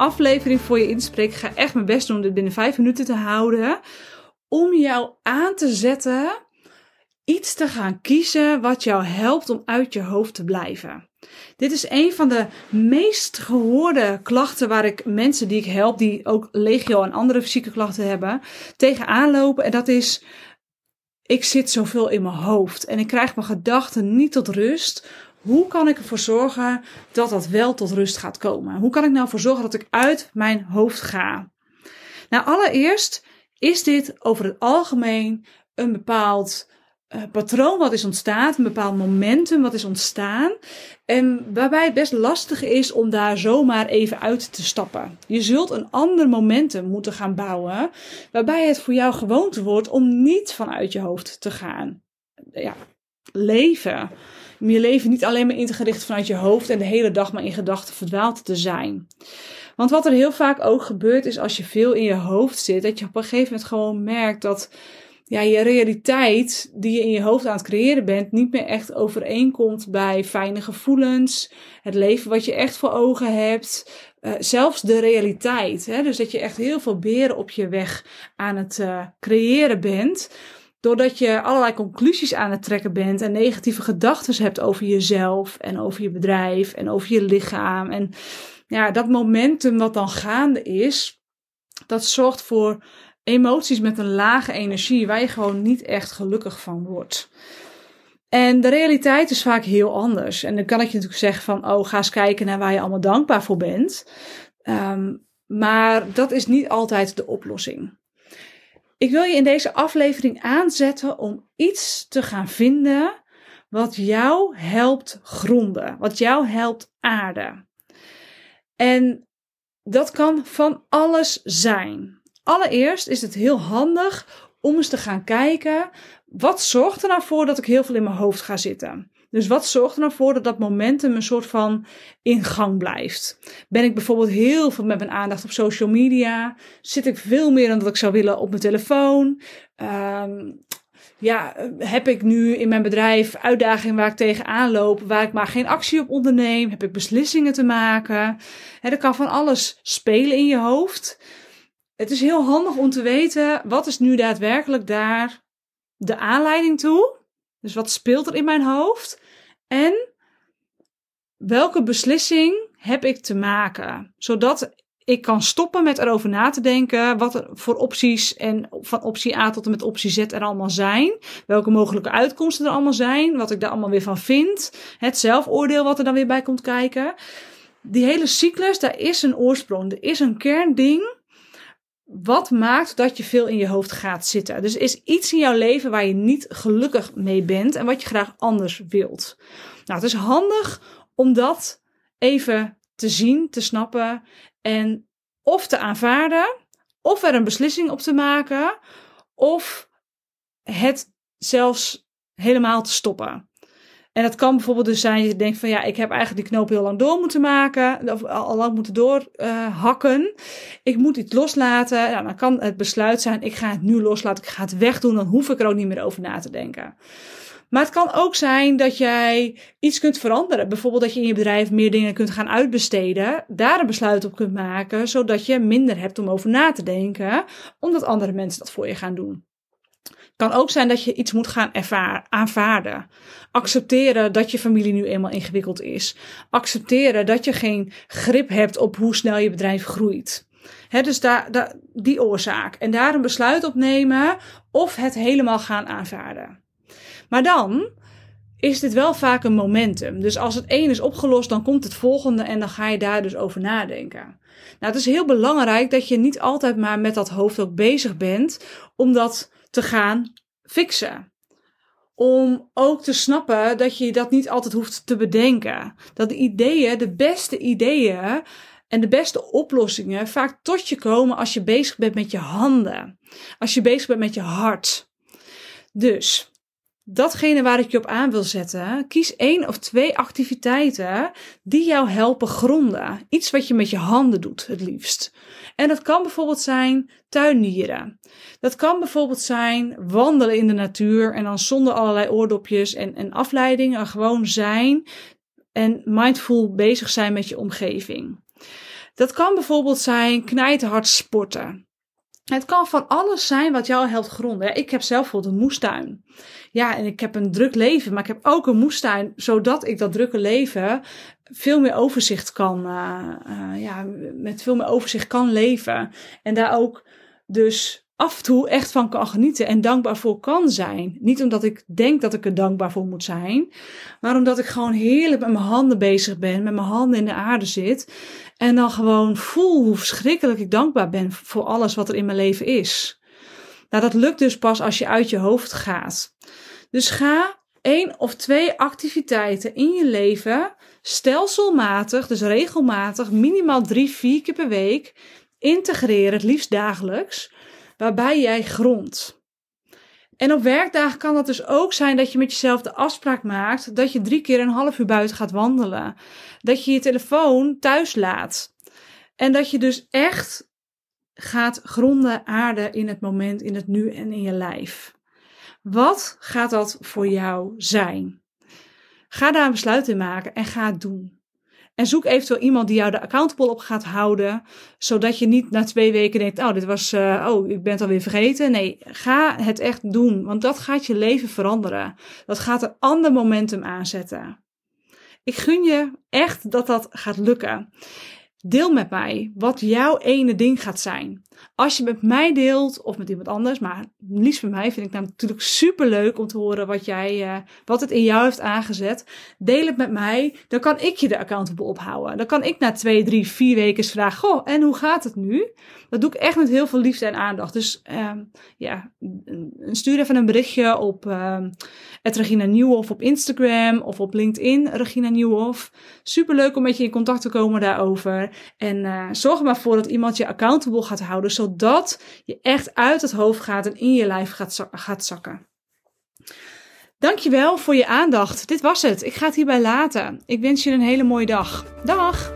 aflevering voor je inspreek. Ik ga echt mijn best doen om dit binnen vijf minuten te houden. Om jou aan te zetten iets te gaan kiezen wat jou helpt om uit je hoofd te blijven. Dit is een van de meest gehoorde klachten waar ik mensen die ik help, die ook legio en andere fysieke klachten hebben, tegenaan lopen. En dat is, ik zit zoveel in mijn hoofd en ik krijg mijn gedachten niet tot rust. Hoe kan ik ervoor zorgen dat dat wel tot rust gaat komen? Hoe kan ik nou ervoor zorgen dat ik uit mijn hoofd ga? Nou, allereerst is dit over het algemeen een bepaald uh, patroon wat is ontstaan, een bepaald momentum wat is ontstaan. En waarbij het best lastig is om daar zomaar even uit te stappen. Je zult een ander momentum moeten gaan bouwen, waarbij het voor jou gewoonte wordt om niet vanuit je hoofd te gaan. Ja, leven. Om je leven niet alleen maar in te gericht vanuit je hoofd en de hele dag maar in gedachten verdwaald te zijn. Want wat er heel vaak ook gebeurt is als je veel in je hoofd zit, dat je op een gegeven moment gewoon merkt dat ja, je realiteit die je in je hoofd aan het creëren bent, niet meer echt overeenkomt bij fijne gevoelens, het leven wat je echt voor ogen hebt, uh, zelfs de realiteit. Hè? Dus dat je echt heel veel beren op je weg aan het uh, creëren bent. Doordat je allerlei conclusies aan het trekken bent en negatieve gedachten hebt over jezelf en over je bedrijf en over je lichaam. En ja, dat momentum wat dan gaande is, dat zorgt voor emoties met een lage energie waar je gewoon niet echt gelukkig van wordt. En de realiteit is vaak heel anders. En dan kan ik je natuurlijk zeggen van, oh, ga eens kijken naar waar je allemaal dankbaar voor bent. Um, maar dat is niet altijd de oplossing. Ik wil je in deze aflevering aanzetten om iets te gaan vinden wat jou helpt gronden, wat jou helpt aarden. En dat kan van alles zijn. Allereerst is het heel handig om eens te gaan kijken, wat zorgt er nou voor dat ik heel veel in mijn hoofd ga zitten? Dus wat zorgt er nou voor dat dat momentum een soort van in gang blijft? Ben ik bijvoorbeeld heel veel met mijn aandacht op social media? Zit ik veel meer dan dat ik zou willen op mijn telefoon? Um, ja, heb ik nu in mijn bedrijf uitdagingen waar ik tegenaan loop, waar ik maar geen actie op onderneem? Heb ik beslissingen te maken? Er kan van alles spelen in je hoofd het is heel handig om te weten wat is nu daadwerkelijk daar de aanleiding toe. Dus wat speelt er in mijn hoofd? En welke beslissing heb ik te maken? Zodat ik kan stoppen met erover na te denken wat er voor opties en van optie A tot en met optie Z er allemaal zijn. Welke mogelijke uitkomsten er allemaal zijn. Wat ik daar allemaal weer van vind. Het zelfoordeel wat er dan weer bij komt kijken. Die hele cyclus, daar is een oorsprong. Er is een kernding wat maakt dat je veel in je hoofd gaat zitten? Dus is iets in jouw leven waar je niet gelukkig mee bent en wat je graag anders wilt. Nou, het is handig om dat even te zien, te snappen en of te aanvaarden, of er een beslissing op te maken, of het zelfs helemaal te stoppen. En dat kan bijvoorbeeld dus zijn je denkt van ja, ik heb eigenlijk die knoop heel lang door moeten maken, of al lang moeten doorhakken. Ik moet iets loslaten. Nou, dan kan het besluit zijn, ik ga het nu loslaten, ik ga het wegdoen, dan hoef ik er ook niet meer over na te denken. Maar het kan ook zijn dat jij iets kunt veranderen. Bijvoorbeeld dat je in je bedrijf meer dingen kunt gaan uitbesteden. Daar een besluit op kunt maken, zodat je minder hebt om over na te denken. Omdat andere mensen dat voor je gaan doen kan ook zijn dat je iets moet gaan aanvaarden. Accepteren dat je familie nu eenmaal ingewikkeld is. Accepteren dat je geen grip hebt op hoe snel je bedrijf groeit. Dus daar, die oorzaak. En daar een besluit op nemen of het helemaal gaan aanvaarden. Maar dan is dit wel vaak een momentum. Dus als het een is opgelost, dan komt het volgende en dan ga je daar dus over nadenken. Nou, het is heel belangrijk dat je niet altijd maar met dat hoofd ook bezig bent, omdat te gaan fixen. Om ook te snappen dat je dat niet altijd hoeft te bedenken. Dat de ideeën, de beste ideeën en de beste oplossingen vaak tot je komen als je bezig bent met je handen. Als je bezig bent met je hart. Dus datgene waar ik je op aan wil zetten, kies één of twee activiteiten die jou helpen gronden. Iets wat je met je handen doet, het liefst. En dat kan bijvoorbeeld zijn tuinieren. Dat kan bijvoorbeeld zijn wandelen in de natuur en dan zonder allerlei oordopjes en, en afleidingen. Gewoon zijn en mindful bezig zijn met je omgeving. Dat kan bijvoorbeeld zijn knijterhard sporten. Het kan van alles zijn wat jou helpt gronden. Ik heb zelf bijvoorbeeld een moestuin. Ja, en ik heb een druk leven, maar ik heb ook een moestuin, zodat ik dat drukke leven veel meer overzicht kan, uh, uh, ja, met veel meer overzicht kan leven. En daar ook dus af en toe echt van kan genieten en dankbaar voor kan zijn. Niet omdat ik denk dat ik er dankbaar voor moet zijn, maar omdat ik gewoon heerlijk met mijn handen bezig ben, met mijn handen in de aarde zit. En dan gewoon voel hoe verschrikkelijk ik dankbaar ben voor alles wat er in mijn leven is. Nou, dat lukt dus pas als je uit je hoofd gaat. Dus ga één of twee activiteiten in je leven stelselmatig, dus regelmatig, minimaal drie, vier keer per week integreren, het liefst dagelijks waarbij jij grondt. En op werkdagen kan dat dus ook zijn dat je met jezelf de afspraak maakt dat je drie keer een half uur buiten gaat wandelen. Dat je je telefoon thuis laat. En dat je dus echt gaat gronden, aarden in het moment, in het nu en in je lijf. Wat gaat dat voor jou zijn? Ga daar een besluit in maken en ga het doen. En zoek eventueel iemand die jou er accountable op gaat houden. Zodat je niet na twee weken denkt: Oh, dit was. Uh, oh, ik ben het alweer vergeten. Nee, ga het echt doen. Want dat gaat je leven veranderen. Dat gaat een ander momentum aanzetten. Ik gun je echt dat dat gaat lukken. Deel met mij wat jouw ene ding gaat zijn. Als je met mij deelt of met iemand anders, maar liefst met mij vind ik natuurlijk super leuk om te horen wat jij, uh, wat het in jou heeft aangezet. Deel het met mij, dan kan ik je de accountable ophouden. Dan kan ik na twee, drie, vier weken vragen: Goh, en hoe gaat het nu? Dat doe ik echt met heel veel liefde en aandacht. Dus uh, ja, stuur even een berichtje op uh, Regina Nieuwhof op Instagram of op LinkedIn, Regina Nieuwhof. Super leuk om met je in contact te komen daarover. En uh, zorg er maar voor dat iemand je accountable gaat zodat je echt uit het hoofd gaat en in je lijf gaat, gaat zakken. Dankjewel voor je aandacht. Dit was het. Ik ga het hierbij laten. Ik wens je een hele mooie dag. Dag!